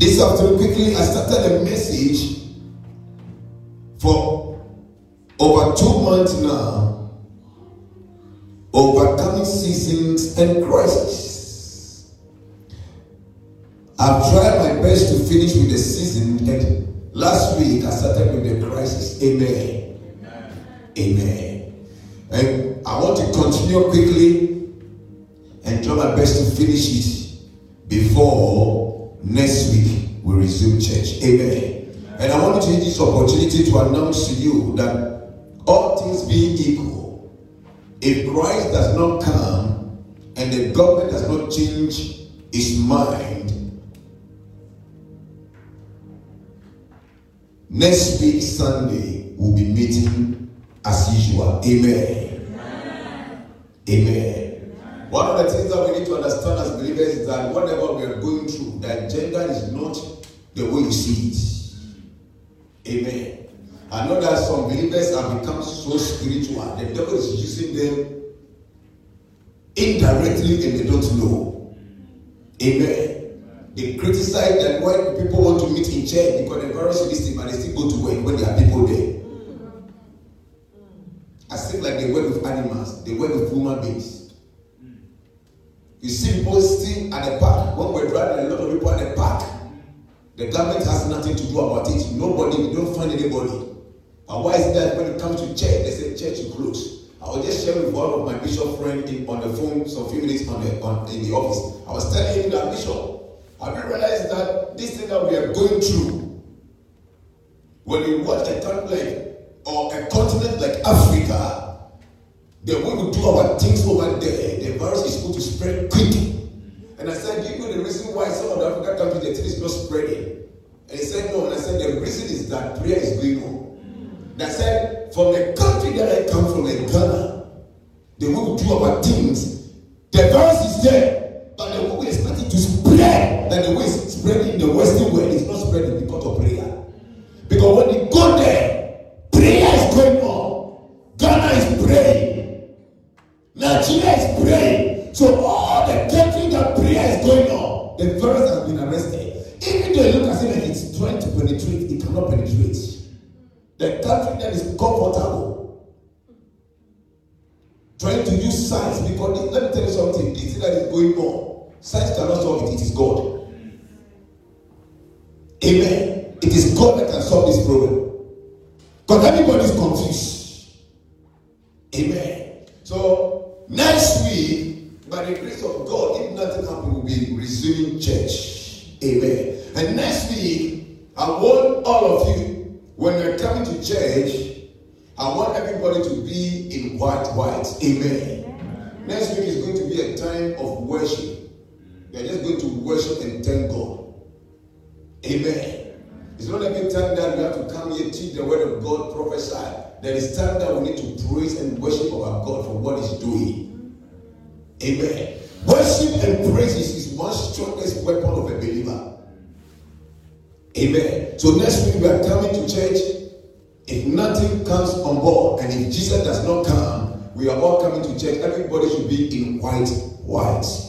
This afternoon, quickly, I started a message for over two months now. Overcoming seasons and crises. I've tried my best to finish with the season, and last week I started with the crisis. Amen. Amen. Amen. And I want to continue quickly and try my best to finish it before next week we resume church. Amen. And I want to take this opportunity to announce to you that all things being equal, if Christ does not come and the government does not change its mind, next week Sunday we'll be meeting as usual. Amen. Amen. Amen. One of the things that we need to understand as believers is that whatever we are going through, the agenda is not the way you see it. Amen. I know that some believers have become so spiritual, the devil is using them indirectly and they don't know. Amen. They criticize that why people want to meet in church because the virus very this but they still go to work when there are people there. I think like they work with animals, they work with human beings. You see people sitting at the park. When we're driving, a lot of people at the park. The government has nothing to do about it. Nobody, we don't find anybody. But why is that when it comes to church, they say church is closed. I was just sharing with one of my bishop friends on the phone some few minutes on the, on, in the office. I was telling him that, Bishop, have you realized that this thing that we are going through, when you watch a country like, or a continent like Africa, the way we do our things over there, the virus is going to spread quickly. And I said, Do you the reason why some of the African countries the thing is not spreading? And he said, No. And I said, The reason is that prayer is going on. And I said, From the country that I come from, in Ghana, the way we do our things, the virus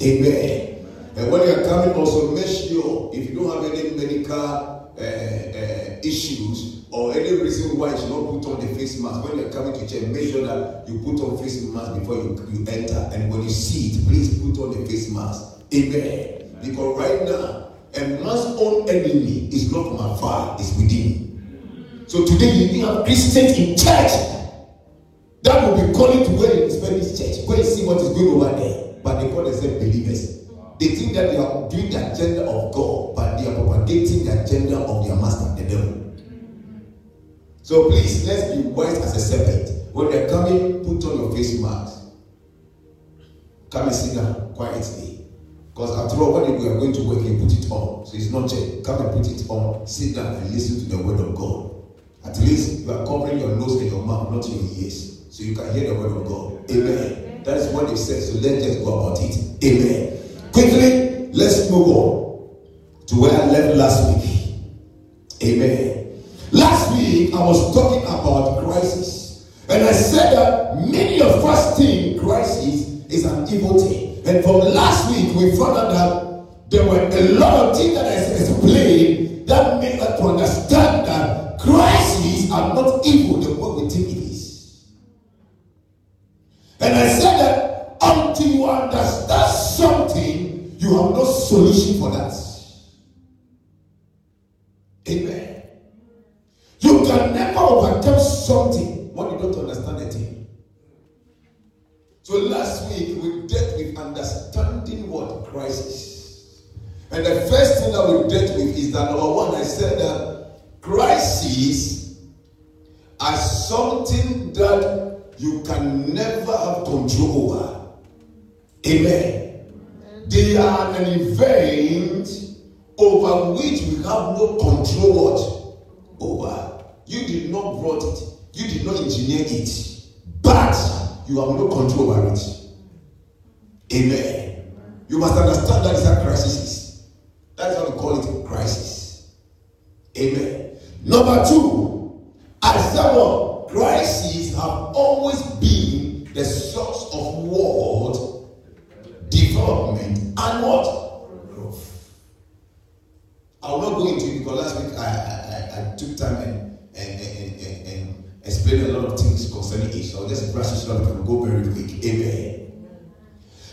Amen. And when you are coming, also make sure if you don't have any medical uh, uh, issues, or any reason why you should not put on the face mask when you're coming to church make sure that you put on face mask before you, you enter. And when you see it please put on the face mask. Amen, because right now a man's own enemy is not from afar it's within. So today you have christians in church. That will be calling to where you spend this church. Go and see what is going over there but they call themselves believers they think that they are doing the agenda of god but they are propagating the agenda of their master the devil so please, let's be wise as a serpent. When they're coming, put on your face mask. Come and sit down quietly. Because after all, when we are going to work, you put it on. So it's not check. Come and put it on. Sit down and listen to the word of God. At least you are covering your nose and your mouth, not your ears. So you can hear the word of God. Amen. That is what they said. So let's just go about it. Amen. Quickly, let's move on to where I left last week. Amen. Last week, I was talking about crisis. And I said that many of us think crisis is an evil thing. And from last week, we found out that there were a lot of things that I explained that made us to understand that crises are not evil the way we think it is. And I said that until you understand something, you have no solution for that. Amen. You can never overcome something when you don't understand a thing. So last week we dealt with understanding what Christ is. And the first thing that we dealt with is that number one, I said that crises are something that you can never have control over. Amen. They are an event over which we have no control over. You did not brought it. You did not engineer it. But you have no control over it. Amen. You must understand that is a crisis. That is how we call it a crisis. Amen. Number two, as our crises have always been the source of what? Development and what? Growth. I will not go into it because last week I, I, I, I took time and, and, and, and, and explained a lot of things concerning it. So I'll just brush it so that we can go very quick. Amen.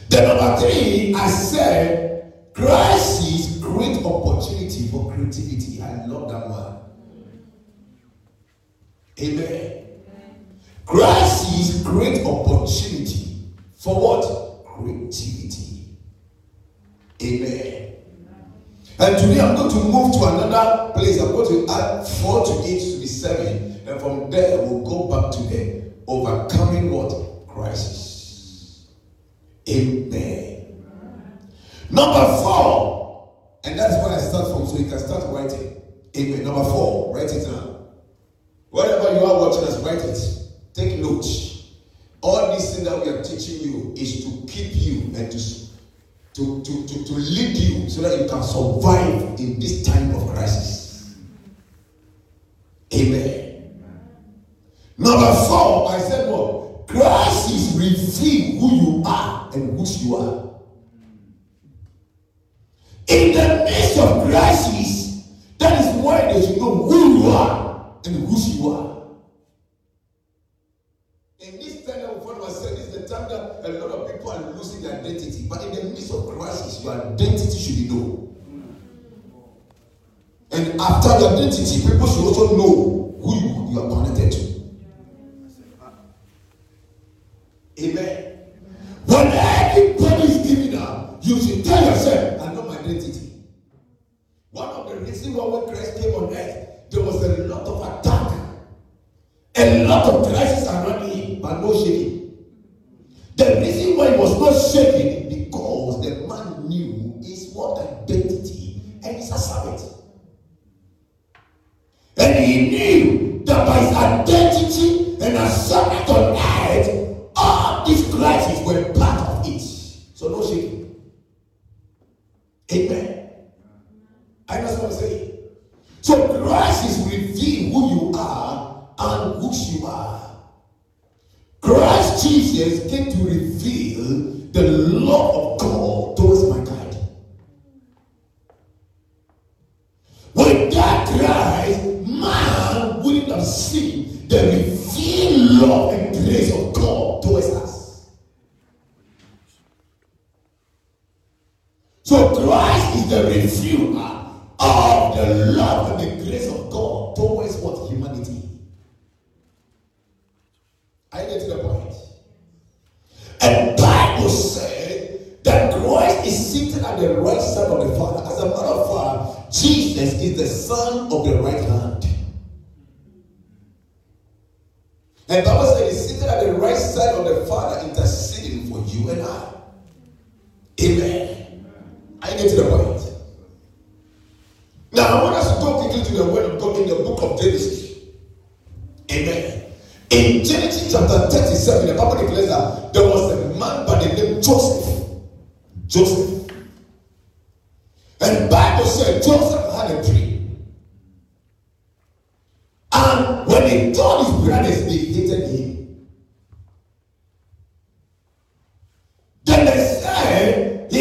The number three, I said, crisis great opportunity for I love that one. Amen. Crisis great opportunity for what? Creativity. Amen. And today I'm going to move to another place. I'm going to add four to eight to be seven. And from there we'll go back to the overcoming what? Crisis. Amen. Number four. And that's where I start from. So you can start writing. Amen. Number four. Write it down. Whatever you are watching us, write it. Take notes. All this thing that we are teaching you is to keep you and to to, to, to, to lead you so that you can survive in this time of crisis. Amen. Number four, I said what? Crisis reveal who you are and whose you are. In the midst of crisis, that is why they should know who you are and whose you are. In this time that we find ourselves, is the time that a lot of people are losing their identity. But in the midst of crisis, your identity should be known. And after your identity, people should also know who you, you are connected to. Amen. When everybody is giving up, you should tell yourself, 61 when Christ came on earth, there was a lot of attack, a lot of crises around him, but no shaking.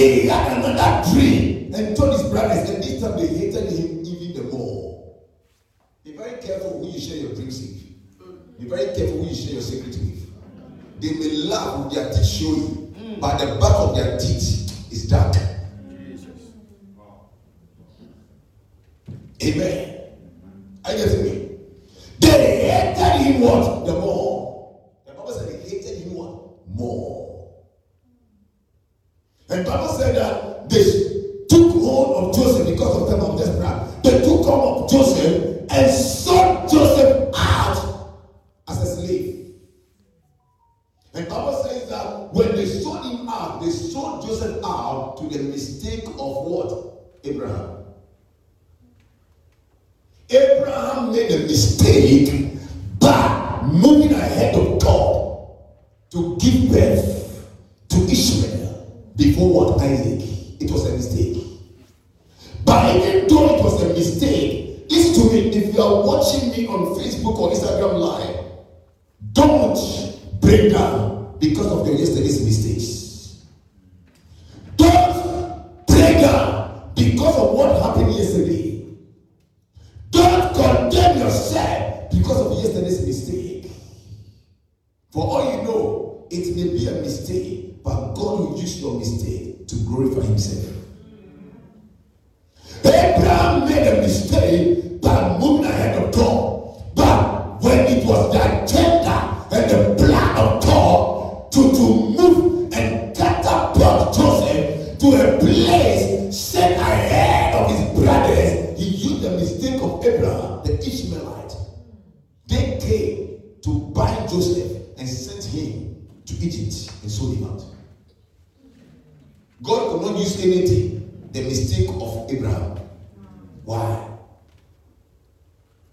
Said he had another dream and told his brothers, and this time they hated him even the more. Be very careful who you share your dreams with. Be very careful who you share your secret with. They may laugh with their teeth showing, but the back of their teeth is dark. Amen. Are you getting me? To bind Joseph and sent him to Egypt and sold him out. God could not use anything. The mistake of Abraham. Why?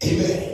Amen.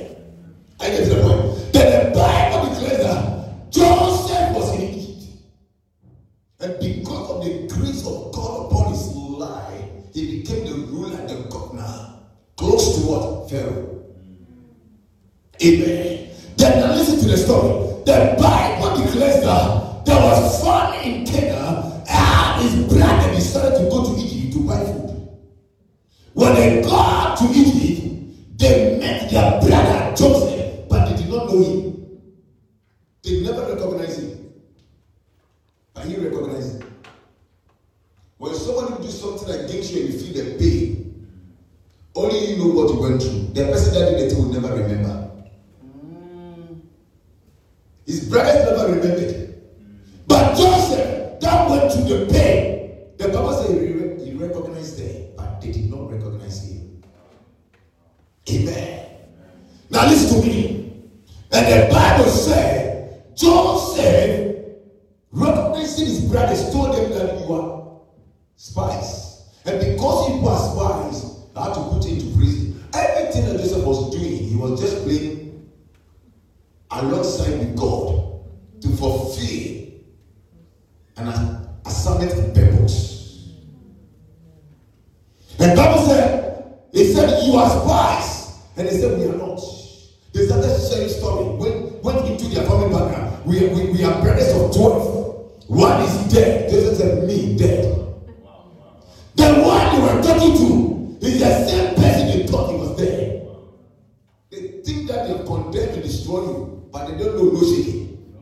That are condemned to destroy you, but they don't know no shaking.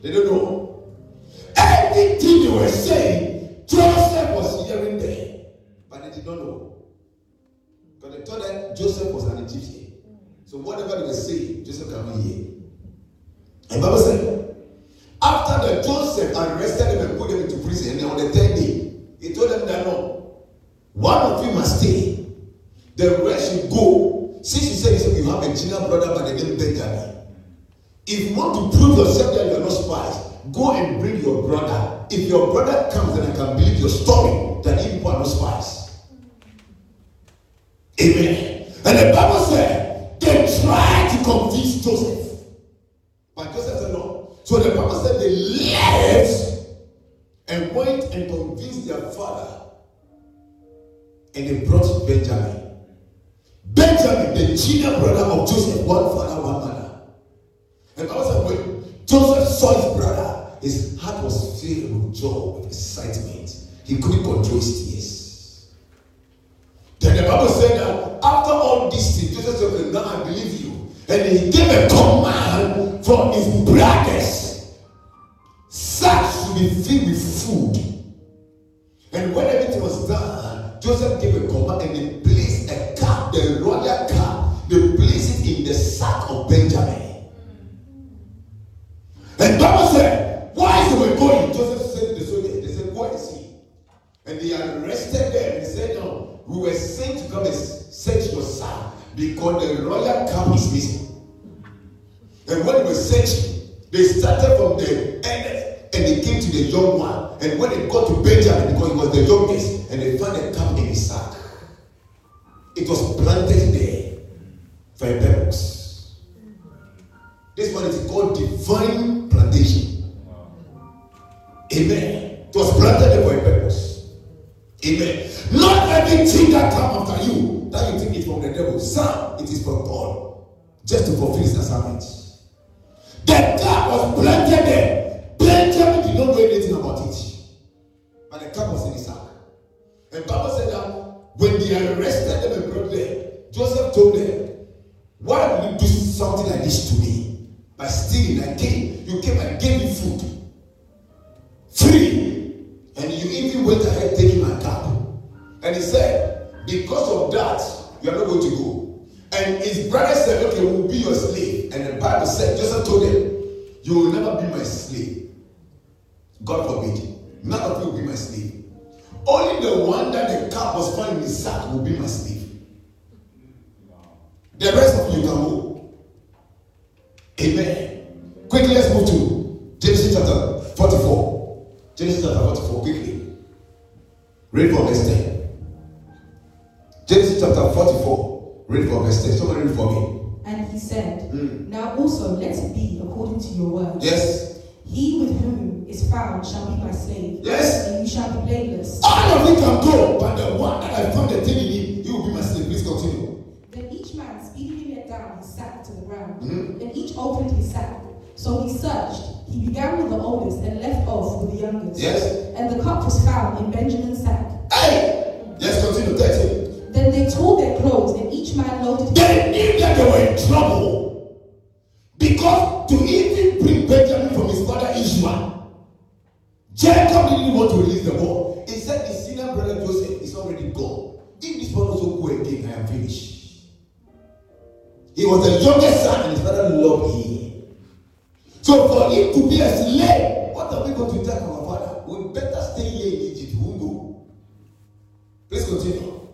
They don't know. Everything they were saying, Joseph was hearing there, but they did not know. Because they thought that Joseph was an Egyptian. So whatever they were saying, Joseph cannot hear. And Bible said, after the Joseph arrested them and put them into prison, and on the third day, he told them that no, one of you must stay. The rest should go. If you want to prove yourself that you are not spies, go and bring your brother. If your brother comes, then I can believe your story that you are not spies. Amen. And the Bible said they tried to convince Joseph. But Joseph said no. So the Bible said they left and went and convinced their father. And they brought Benjamin. Benjamin, the junior brother of Joseph, one father, one mother. The Bible said when Joseph saw his brother, his heart was filled with joy, with excitement. He couldn't control his tears. Then the Bible said that after all things, Joseph said, now I believe you. And he gave a command for his brothers. Sacks to be filled with food. And when everything was done, Joseph gave a command and they placed a cup, the were sent come and search your son because the royal cup is missing. And when they were searching, they started from the eldest and they came to the young one. And when they got to Benjamin, because he was the youngest, and they found a cup in his sack. It was planted there for a purpose. This one is called divine plantation. Amen. It was planted there for a purpose. Amen. Not everything that comes after you that you think is from the devil. Some it is from God. Just I am finished. He was the youngest son, and his father loved him. So for him to be a slave, what are we going to tell our father? We better stay here in Egypt. We won't. Please continue.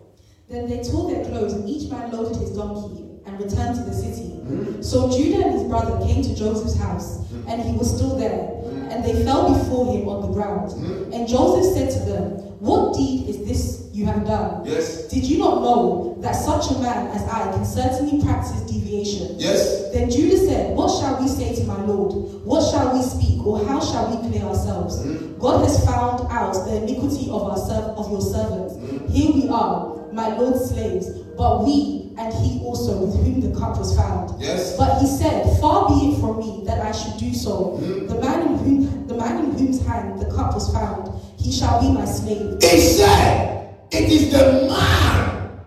Then they tore their clothes, and each man loaded his donkey and returned to the city. Hmm? So Judah and his brother came to Joseph's house, hmm? and he was still there. Hmm? And they fell before him on the ground. And Joseph said to them, What deed is this you have done? Yes. Did you not know that such a man as I can certainly practice divination? Yes. Then Judah said, What shall we say to my Lord? What shall we speak, or how shall we clear ourselves? Mm-hmm. God has found out the iniquity of our serv- of your servants. Mm-hmm. Here we are, my Lord's slaves, but we and he also with whom the cup was found. Yes. But he said, Far be it from me that I should do so. Mm-hmm. The man in whom the man in whose hand the cup was found, he shall be my slave. He said, It is the man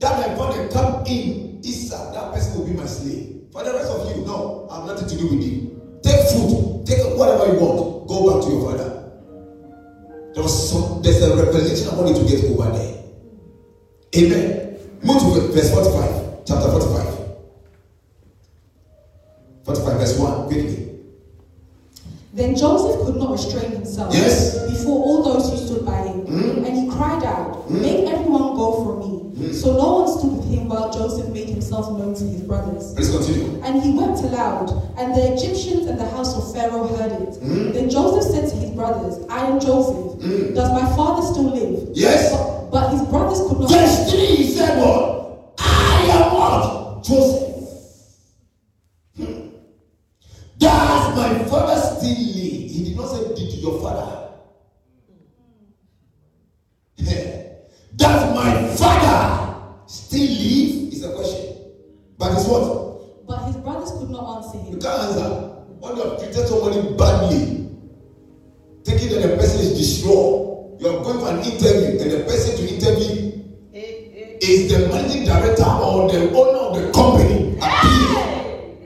that I found a cup in Issa. That person will be my slave. For the rest of you, no, I have nothing to do with you. Take food, take whatever you want, go back to your father. There was some, there's a revelation I want you to get over there. Amen. Move to verse 45, chapter 45. 45, verse 1, quickly. Then Joseph could not restrain himself Yes. before all those who stood by him. Mm. And he cried out, Make everyone go from me. Hmm. So no one stood with him while Joseph made himself known to his brothers. Please continue. And he wept aloud, and the Egyptians and the house of Pharaoh heard it. Hmm. Then Joseph said to his brothers, I am Joseph. Hmm. Does my father still live? Yes. But, but his brothers could not. 3, he said, What? I am what? Joseph. Hmm. Does my father still live? the question. But it's what? But his brothers could not answer him. You can't answer. When you have treated somebody badly, thinking that the person is destroyed. you are going for an interview, and the person to interview hey, hey. is the managing director or the owner of the company. Hey.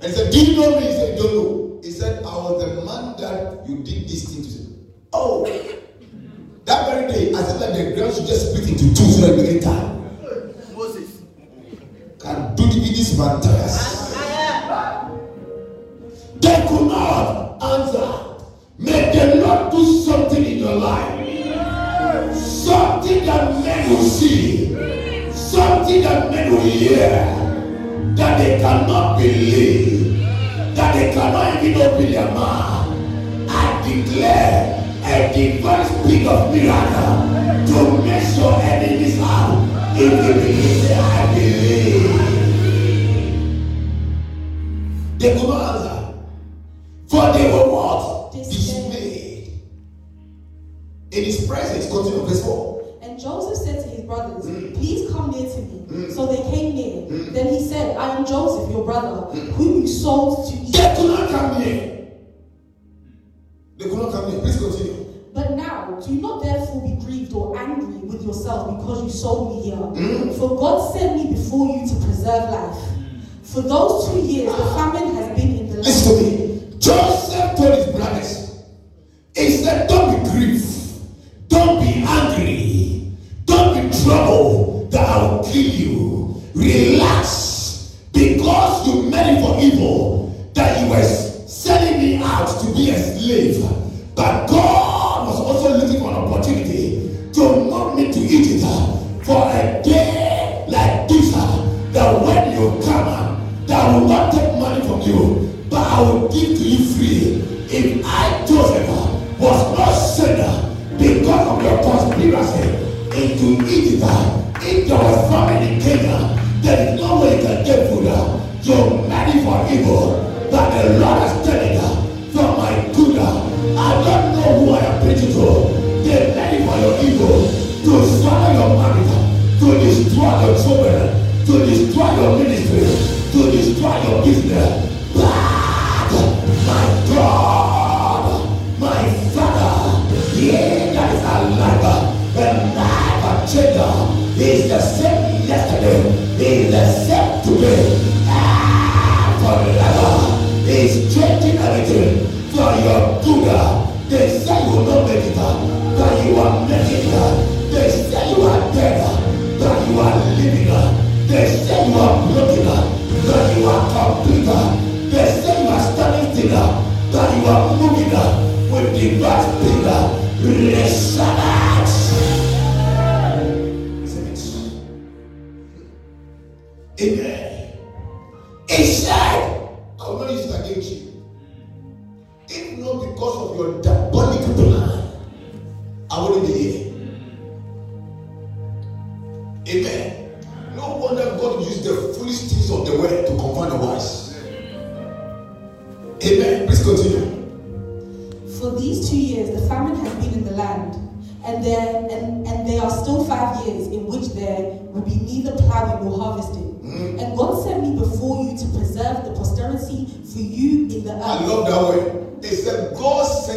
And he said, Do you know me? He said, Don't know. He said, I was the man that you did this thing to. Oh.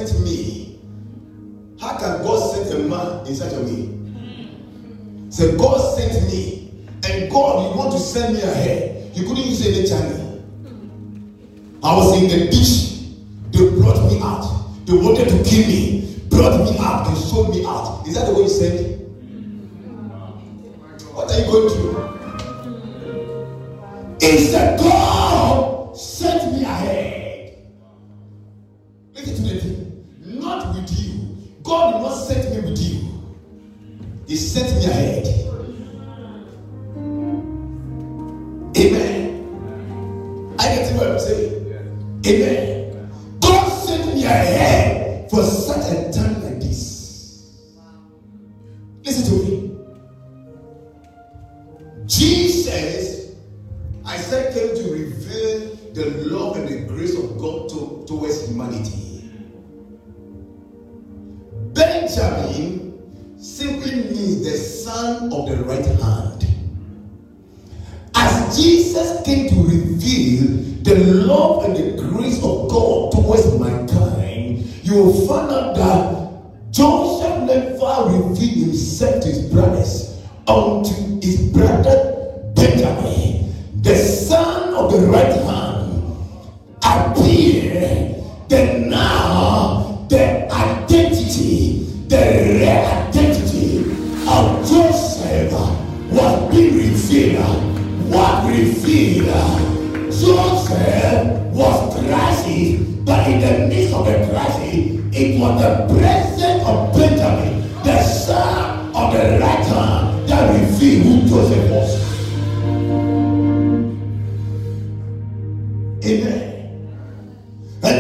sent me. How can God send a man in such a way? Say, so God sent me, and God, you want to send me ahead. You couldn't use any channel. I was in the ditch. They brought me out. They wanted to kill me. Brought me out. They sold me out. Is that the way you said? What are you going through? It's the God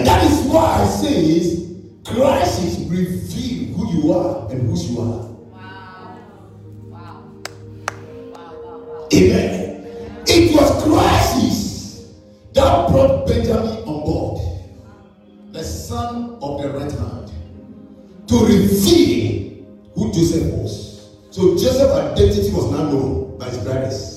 that is why I say Christ is reveal who you are and whose you are. Wow. Wow. Wow, wow, wow. Amen. It was crisis that brought Benjamin on board, the son of the right hand, to reveal who Joseph was. So Joseph's identity was not known by his brothers.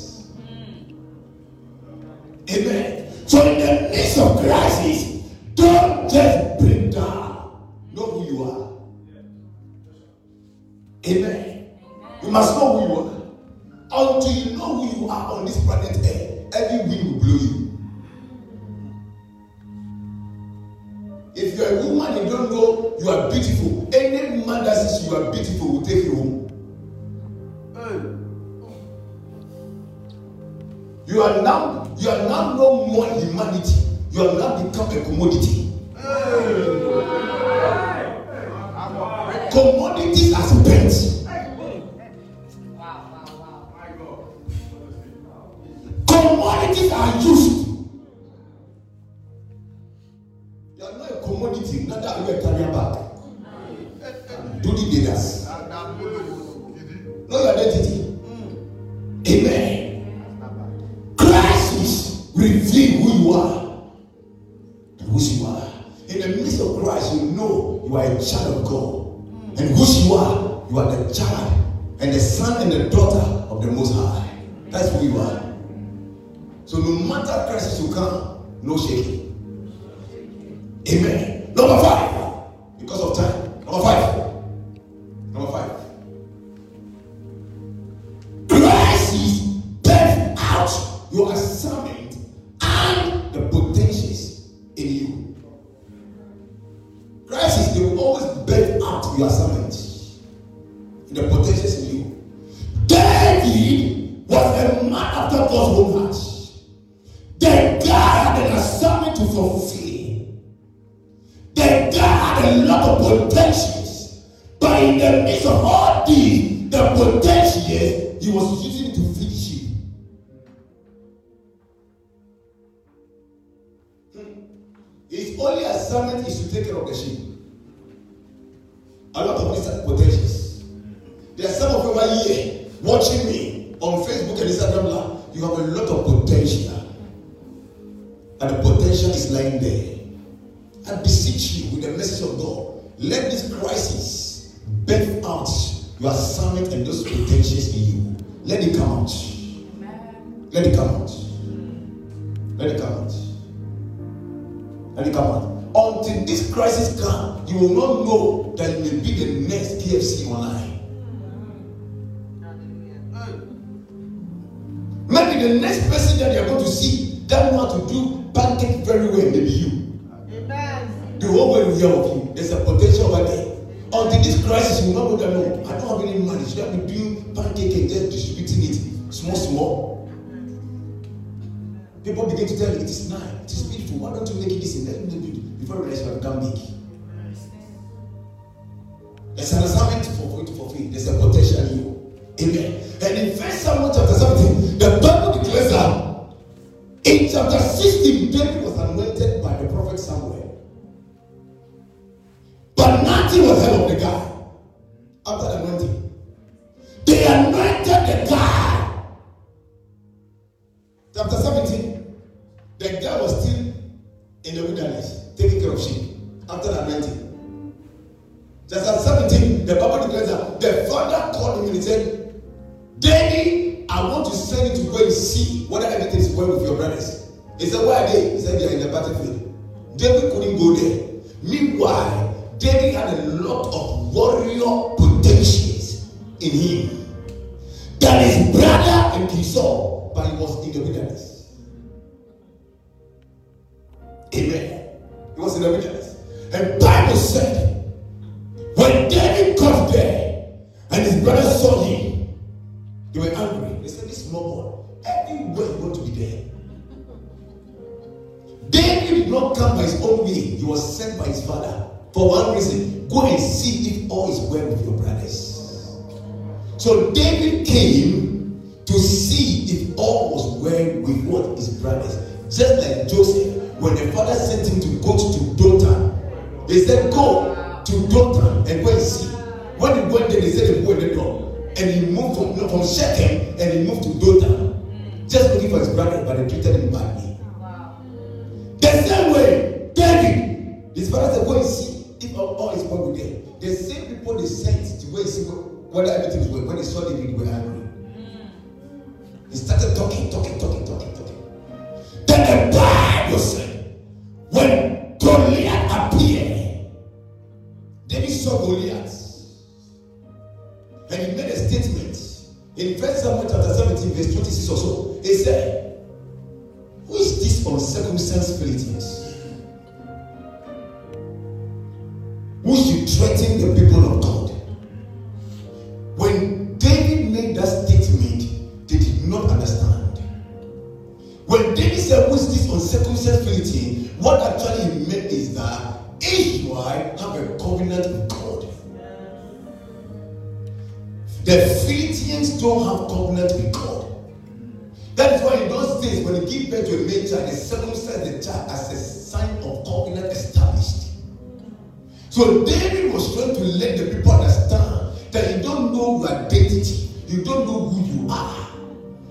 Birth out Maybe the next person that you're going to see that know how to do pancake very well may be you. The whole world will hear of you. There's a potential over there. Until this crisis, you will not know that no, I don't have any money. Should I be doing pancake and just distributing it small, small? People begin to tell you it is nice, it is beautiful. Why don't you make it this and that? Before you realize you have become big. There's an assignment for for you to fulfill. There's a potential in you. Amen. And in First Samuel chapter 17, the Bible in chapter 16, David was anointed by the prophet Samuel. But nothing was heard of the guy after the anointing. They anointed the guy. Chapter 17, the guy was still in the wilderness, taking care of sheep after the anointing. Chapter 17, the Bible declares that the father called him and said, David, I want to send you to go and see whether everything is well with your brothers. He said, Where are they? He said, They are in the battlefield. David couldn't go there. Meanwhile, David had a lot of warrior potentials in him. The his brother and King Saul, but he was in the wilderness. Amen. He was in the wilderness. And Bible said, when David got there and his brothers saw him, they were angry. They said, This small boy, everywhere he want to be there. David did not come by his own way, he was sent by his father. For one reason, go and see if all is well with your brothers. So David came to see if all was well with what his brothers. Just like Joseph, when the father sent him to go to Dothan, he said, Go to Dothan and go and see. When he went there, they said, Go went the door. And he moved from, from Shechem and he moved to Dothan. Just looking for his brother, but they treated him badly. Wow. The same way, David, his father said, Go and see if all, is well with them. The same people they sent to go and see wh- whether everything is well. When they saw David, they were angry. He started talking, talking, talking, talking, talking. Then the Bible said, when Goliath appeared, David saw Goliath. And he made a statement in 1 Samuel chapter 17, verse 26 or so. He said, Who is this uncircumcised Philistines? Who should threaten the people of God? When David made that statement, they did not understand. When David said, Who is this uncircumcised Philistine? What actually he meant is that Israel have a covenant with God. The Philistines don't have covenant with God. That is why in those days, when they give birth to a male child, they circumcise the child as a sign of covenant established. So David was trying to let the people understand that you don't know your identity, you don't know who you are.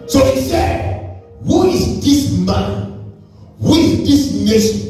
So he said, Who is this man? Who is this nation?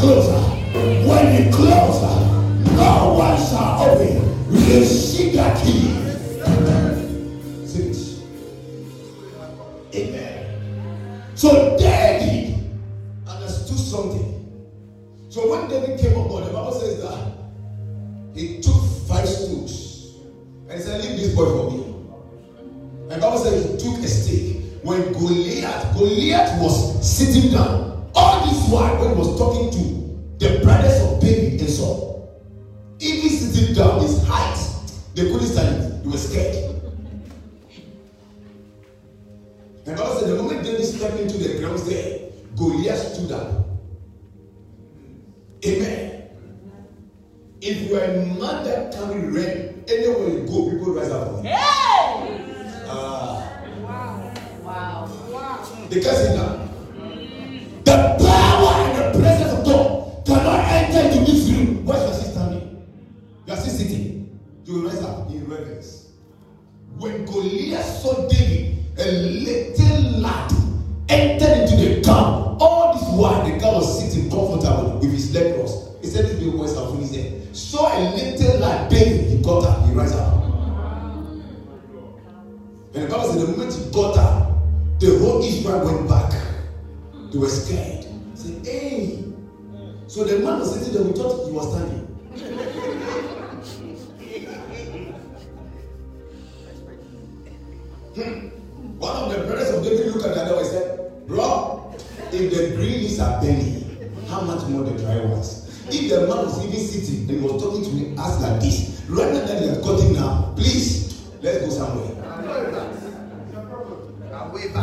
Close.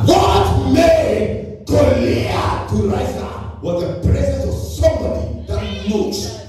What made Goliath to rise up was the presence of somebody that knows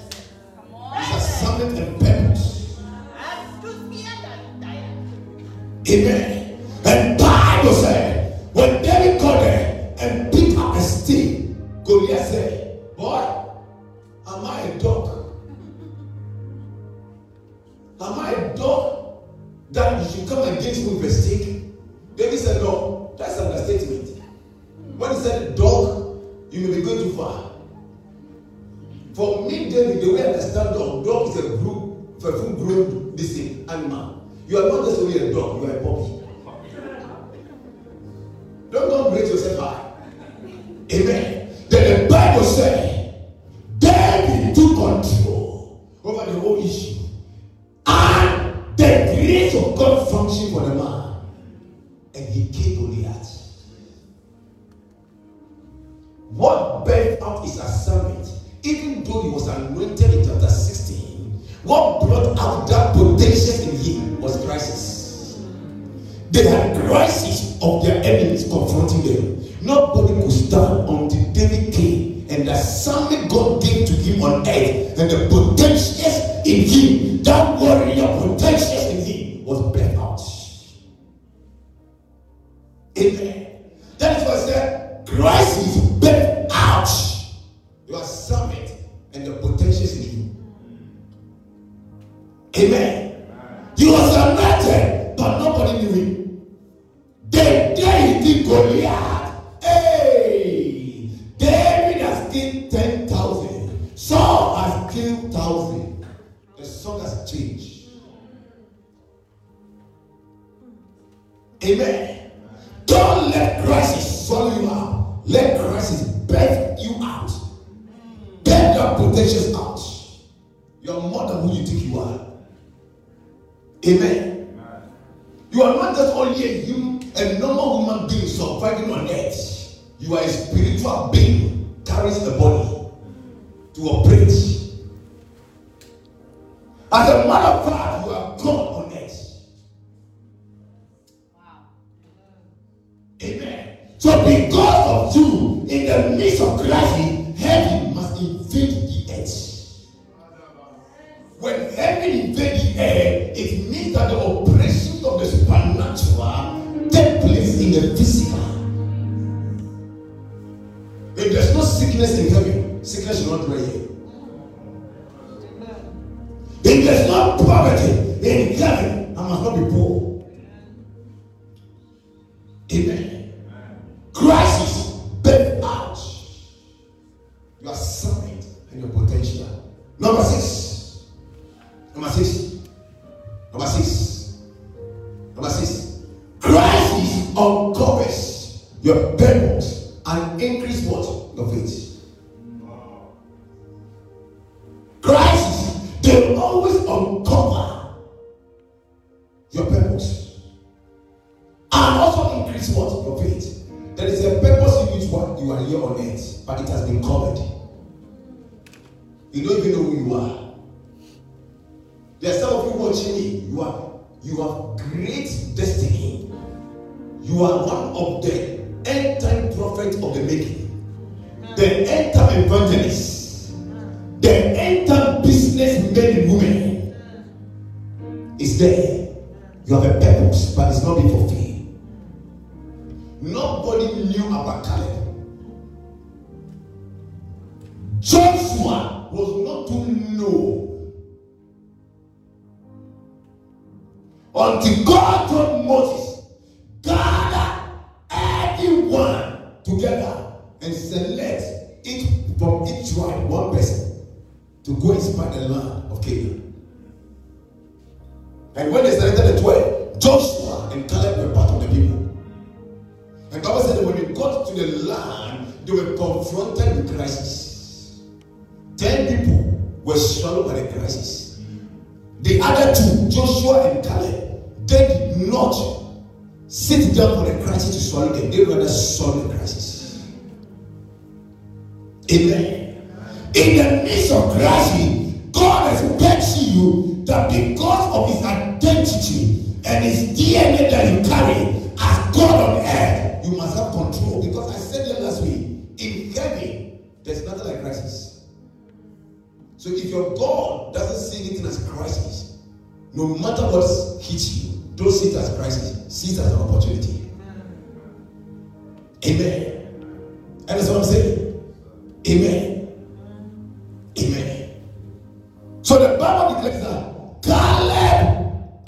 Amen. Don't let crisis swallow you up. Let crisis birth you out. Birth your potentials out. You're more than who you think you are. Amen. You are not just only a, human, a normal human being surviving on earth. You are a spiritual being carries a body to operate. As a matter of fact, purpose, but it's not been fulfilled. Nobody knew about Caleb. Joshua was not to know until God told Moses, gather everyone together and select each from each tribe one person to go inspire the land of Canaan. And when they for the crisis to swallow them. They rather the crisis. Amen. In the midst of crisis, God expects you that because of his identity and his DNA that you carry as God on earth, you must have control. Because I said it last week, in heaven, there's nothing like crisis. So if your God doesn't see anything as crisis, no matter what hits you, don't see it as crisis, see it as an opportunity. Amen. And that's what I'm saying. Amen. Amen. So the Bible declares that Caleb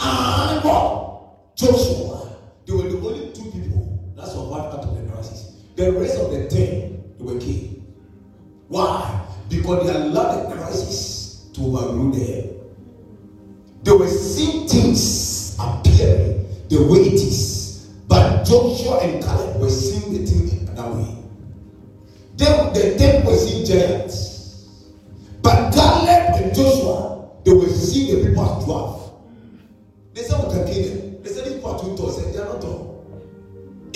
and what? Joshua, they were the only two people that survived out of the crisis. The rest of the ten, they were killed. Why? Because they allowed the crisis to overrule them. They were seeing things appearing the way it is. But Joshua and Caleb were seeing the thing in that way. They, the ten were seeing giants. But Caleb and Joshua, they were seeing the people as dwarf. They said we can kill them. They said these people are too tall. They are not tall.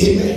Amen.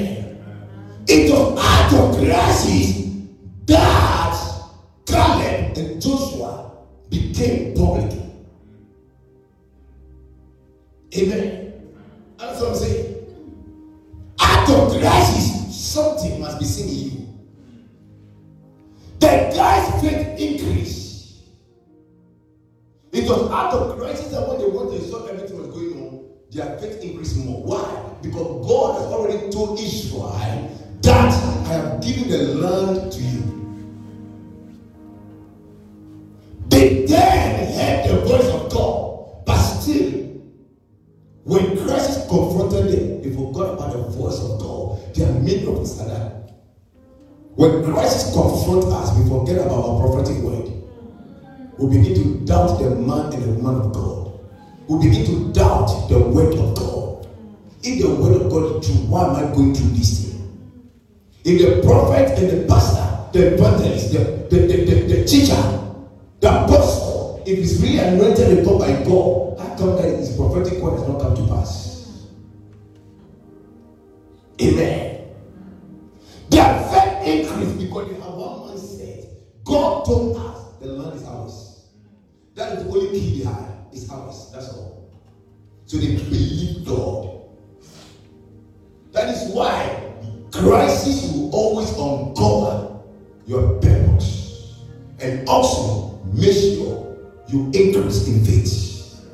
Begin to doubt the man and the woman of God. We begin to doubt the word of God. If the word of God is true, why am I going through this thing? If the prophet and the pastor, the evangelist, the, the, the, the, the teacher, the apostle, if it's really anointed and taught by God, how come that his prophetic word has not come to pass? Amen. Their faith increased because they have one mindset. God told us the land is ours. That the only key they had. It's ours. That's all. So they believe God. That is why crisis will always uncover your purpose and also make sure you increase in faith.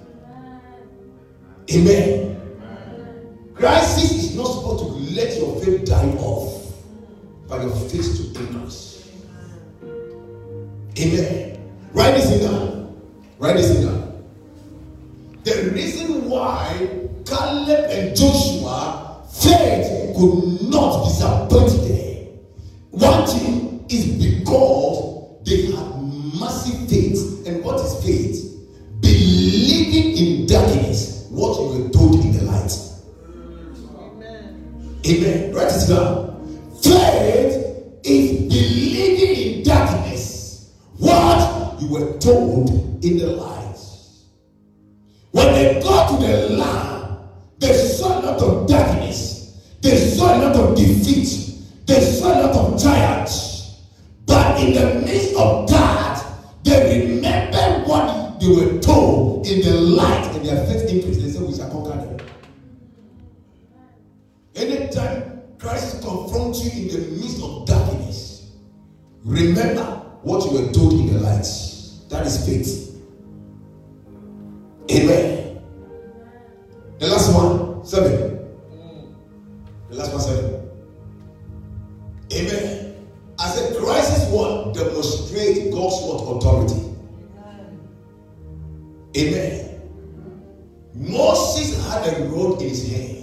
Amen. Crisis is not supposed to let your faith die off, but your faith to increase. Amen. Write this in down. Write this down. The reason why Caleb and Joshua faith could not disappoint them. Christ confronts you in the midst of darkness, remember what you were told in the light. That is faith. Amen. The last one, seven. The last one, seven. Amen. As a crisis one, demonstrate God's word authority. Amen. Moses had a rod in his hand.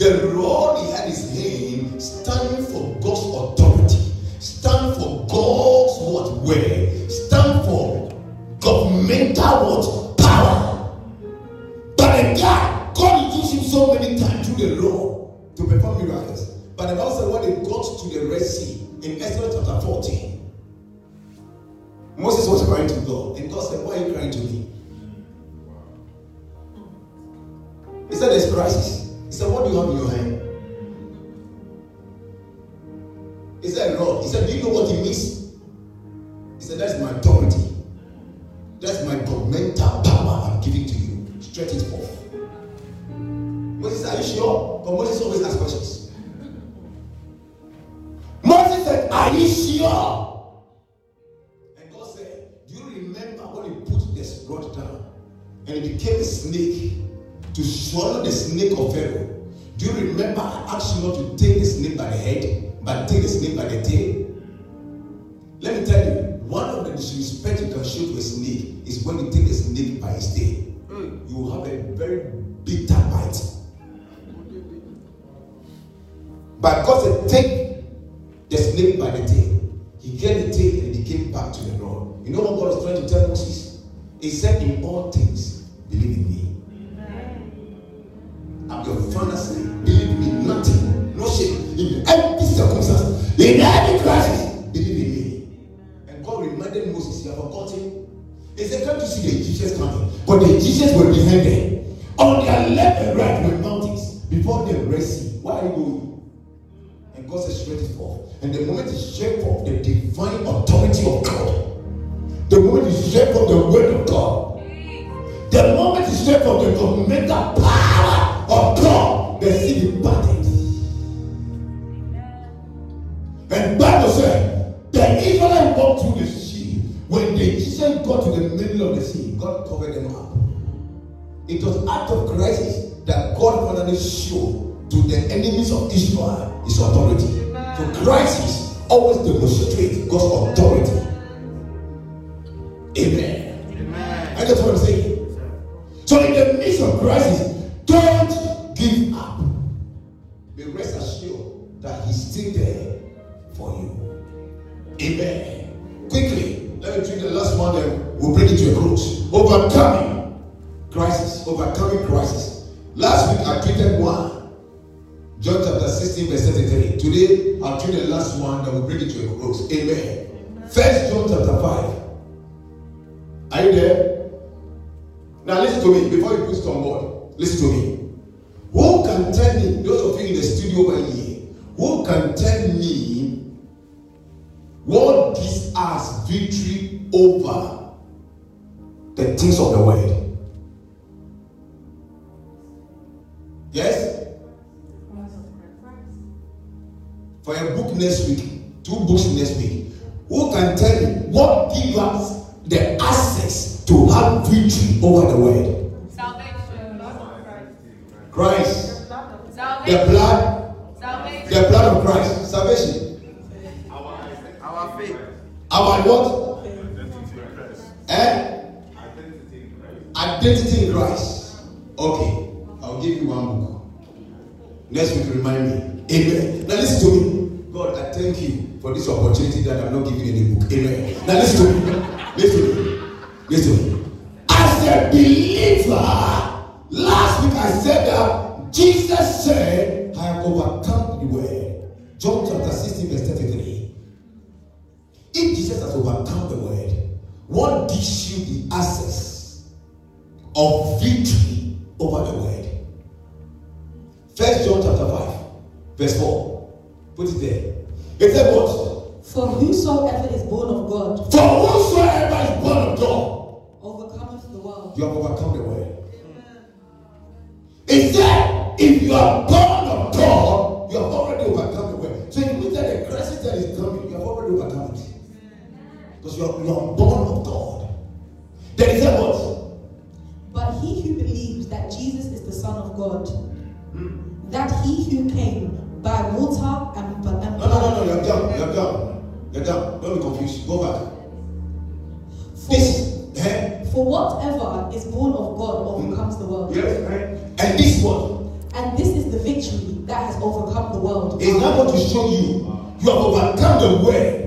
The rod he had his hand standing for God's authority, stand for God's what way, stand for governmental what power. But the guy, God used him so many times through the law to perform miracles. But the Bible said when they got to the Red Sea in Exodus chapter 14. Moses was crying to God, and God said, Why are you crying to me? He said, There's crisis. He said, What do you have in your hand? He said, Lord. He said, Do you know what it means? He said, That's my authority. That's my governmental power I'm giving to you. Stretch it forth. Moses, are you sure? But Moses always asks questions. Moses said, Are you sure? And God said, Do you remember when he put this rod down and it became a snake to swallow the snake of Pharaoh? Do you remember I asked you not to take the snake by the head, but take the snake by the tail? Let me tell you, one of the disrespect you can show to a snake is when you take the snake by its tail. Hmm. You will have a very bitter bite. But God said, take the snake by the tail. He get the tail and he came back to the Lord. You know what God was trying to tell Moses? He said, In all things, believe in me. I'm your fantasy. Believe in any crisis, believe in me. And God reminded Moses, You have forgotten. He said, Can't you see the Egyptians coming? But the Egyptians were behind them. On their left and right were mountains before the Red Sea. Why are you going? And God said, Stretch it forth. And the moment he stretched forth the divine authority of God, the moment he stretched forth the word of God, the moment he stretched forth the governmental power of God, the sea departed. Said, the Israelites walked through the sea. When the Egyptians got to the middle of the sea, God covered them up. It was out of crisis that God finally showed to the enemies of Israel his authority. So crisis always demonstrates God's authority. Amen. I just want to say. So in the midst of crisis, don't give up. Be rest assured that He's still there for you. Amen. Quickly, let me treat the last one, then we'll bring it to a close. Overcoming crisis. Overcoming crisis. Last week I treated one. John chapter 16, verse 33. Today I'll treat the last one, then we'll bring it to a close. Amen. First John chapter 5. Are you there? Now listen to me before you put it on. Listen to me. Who can tell me, those of you in the studio over here, who can tell me what gives us victory over the things of the world? Yes? For a book next week, two books next week. Who can tell me what gives us the access to have victory over the world? Because you are, you are born of God. Then it said what? But he who believes that Jesus is the Son of God, that he who came by water and, and No, no, no, no, you're done. You're done. You're done. Don't be confused. Go back. For, This, eh? for whatever is born of God overcomes the world. Yes, right? And this one And this is the victory that has overcome the world. is not going to show you you have overcome the world.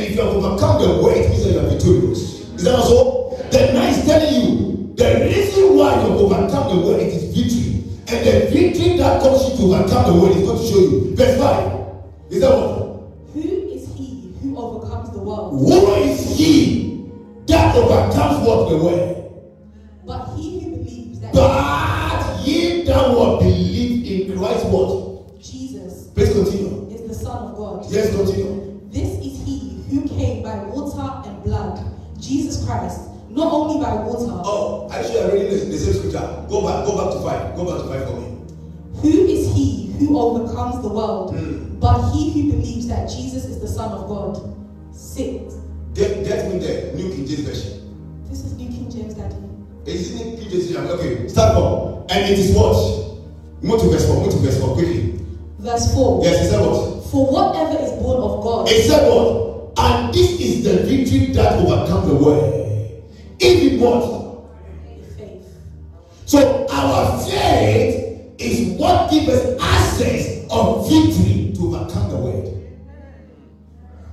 And if you have overcome the world, it means that you are victorious. Is that not so? Then now it's telling you the reason why you have overcome the world it is victory. And the victory that causes you to overcome the world is going to show you. Verse 5. Is that what? Who is he who overcomes the world. Who is he that overcomes what the world? But he who believes that But ye that will believe in Christ what? Jesus Please continue. is the Son of God. Yes, continue. Christ, not only by water. Oh, actually, I'm reading the, the same scripture. Go back, go back to five. Go back to five for me. Who is he who overcomes the world? Hmm. But he who believes that Jesus is the Son of God. Six. Get, get me the New King James Version. This is New King James, Daddy. Is it New King James? Okay, start from. And it is what? Move to verse 4. Move to verse 4 quickly. Verse 4. Yes, it said what? For whatever is born of God It said what? And this is the victory that overcomes the world. What? is faith. So our faith is what gives us access of victory to overcome the world.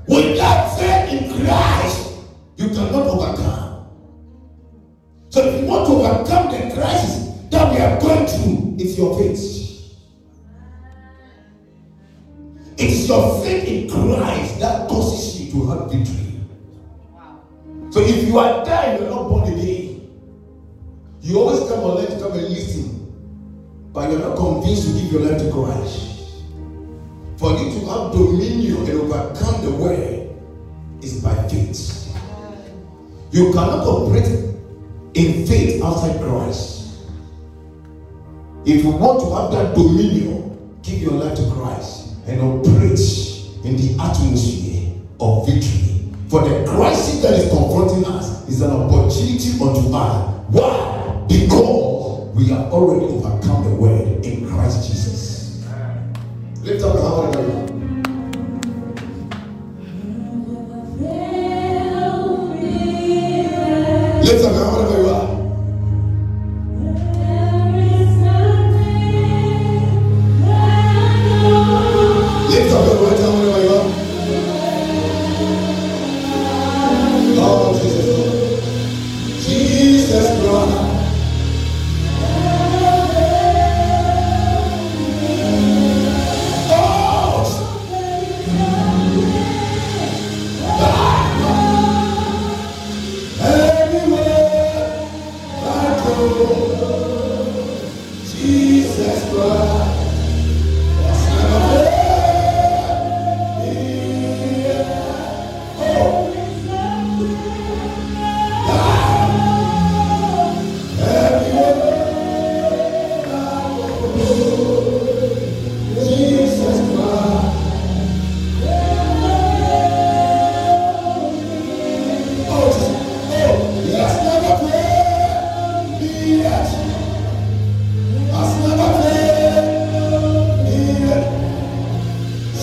Without faith in Christ, you cannot overcome. So if you want to overcome the crisis that we are going through, it's your faith. It's your faith in Christ So if you are there and you're not born again, you always come online to come and listen, but you're not convinced to give your life to Christ. For you to have dominion and overcome the world is by faith. You cannot operate in faith outside Christ. If you want to have that dominion, give your life to Christ and operate in the atmosphere of victory. For the crisis that is confronting us is an opportunity unto us. Why? Because we have already overcome the world in Christ Jesus. Lift up your hand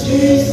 yet.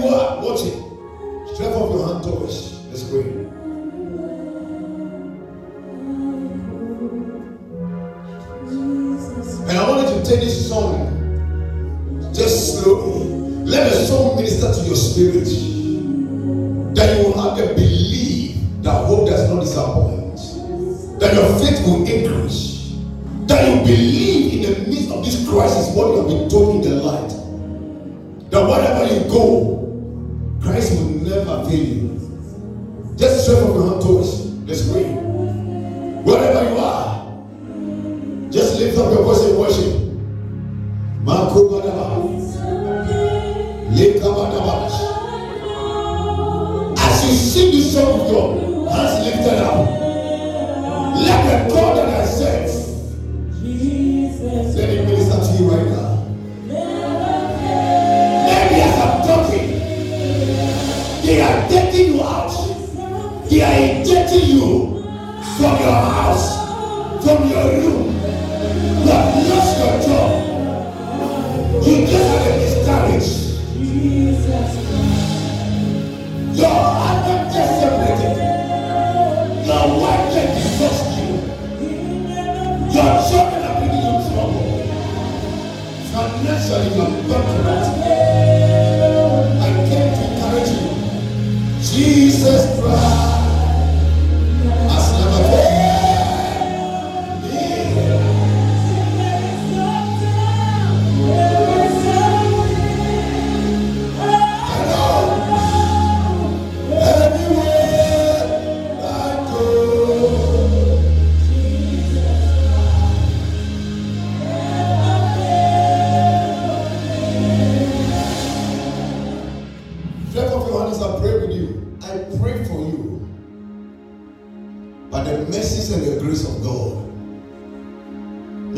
you are watching, Strap up your hand towards the screen. And I wanted to take this song just slowly. Let the song minister to your spirit.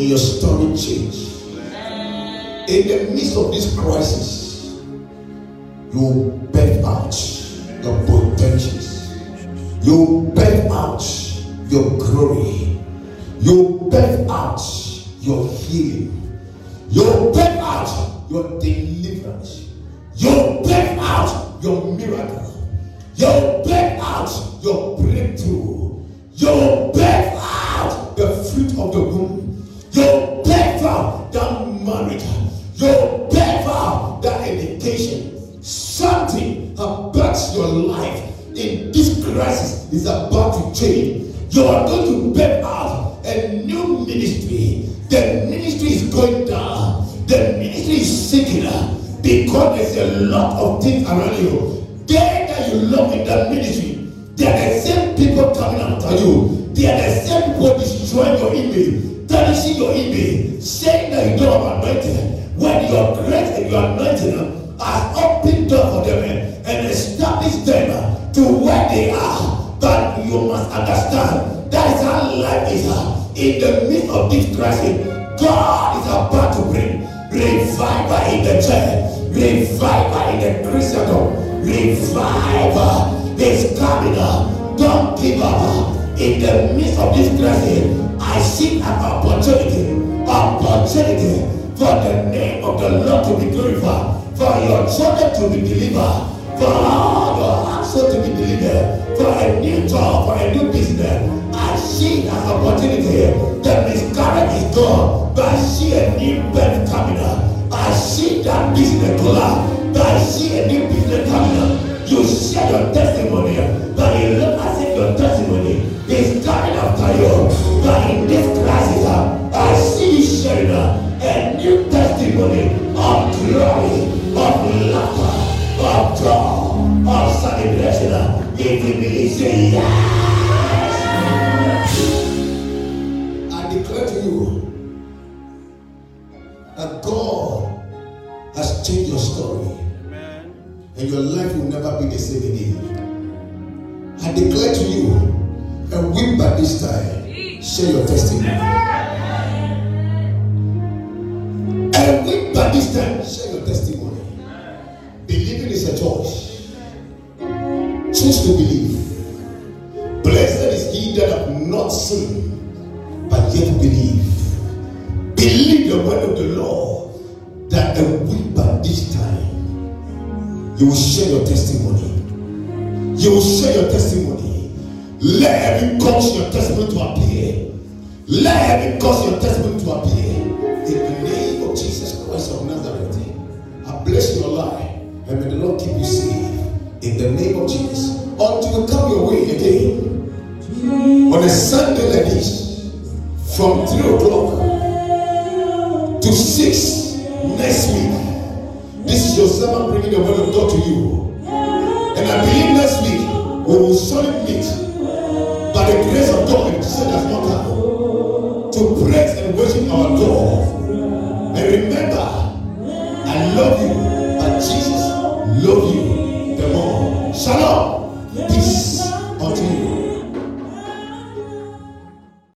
May your story change. In the midst of this crisis, you birth out your potentials. You birth out your glory. You birth out your healing. You birth out your deliverance. You birth out your miracle. You birth out your breakthrough. You You are going to birth out a new ministry. The ministry is going down. The ministry is sinking because there's a lot of things around you. They that you love in that ministry, they are the same people coming after you. They are the same people destroying your image, tarnishing your image, saying that you don't have anointing. When you're great and are anointing has opened door for them and established them to where they are. But you must understand that is how life is. In the midst of this crisis, God is about to bring revival in the church, revival in the Christendom, revival is coming up. Don't give up. In the midst of this crisis, I see an opportunity, opportunity for the name of the Lord to be glorified, for your children to be delivered, your household to be delivered, for a new job, for a new business. I see an opportunity. The miscarriage is gone, but I see a new birth coming up. I see that business collapse, but I see a new business coming up. You share your testimony, but you look as if your testimony is coming after you. But in this crisis, I see you sharing a new testimony of glory, of laughter, of joy, of celebration. uh, If you believe, say. I declare to you that God has changed your story and your life will never be the same again. I declare to you, a week by this time, share your testimony. And week by this time, share your testimony. Believing is a choice. Choose to believe. Blessed is he that have not seen, but yet believe. Believe the word of the Lord that a week by this time, you will share your testimony. You will share your testimony. Let heaven cause your testimony to appear. Let heaven cause your testimony to appear. Lord keep you safe in the name of Jesus until you come your way again on a Sunday like this from 3 o'clock to 6 next week. This is your servant bringing the word of God to you. And I believe next week we will solid meet by the grace of God, and Jesus has not come to praise and worship our God. Shalom.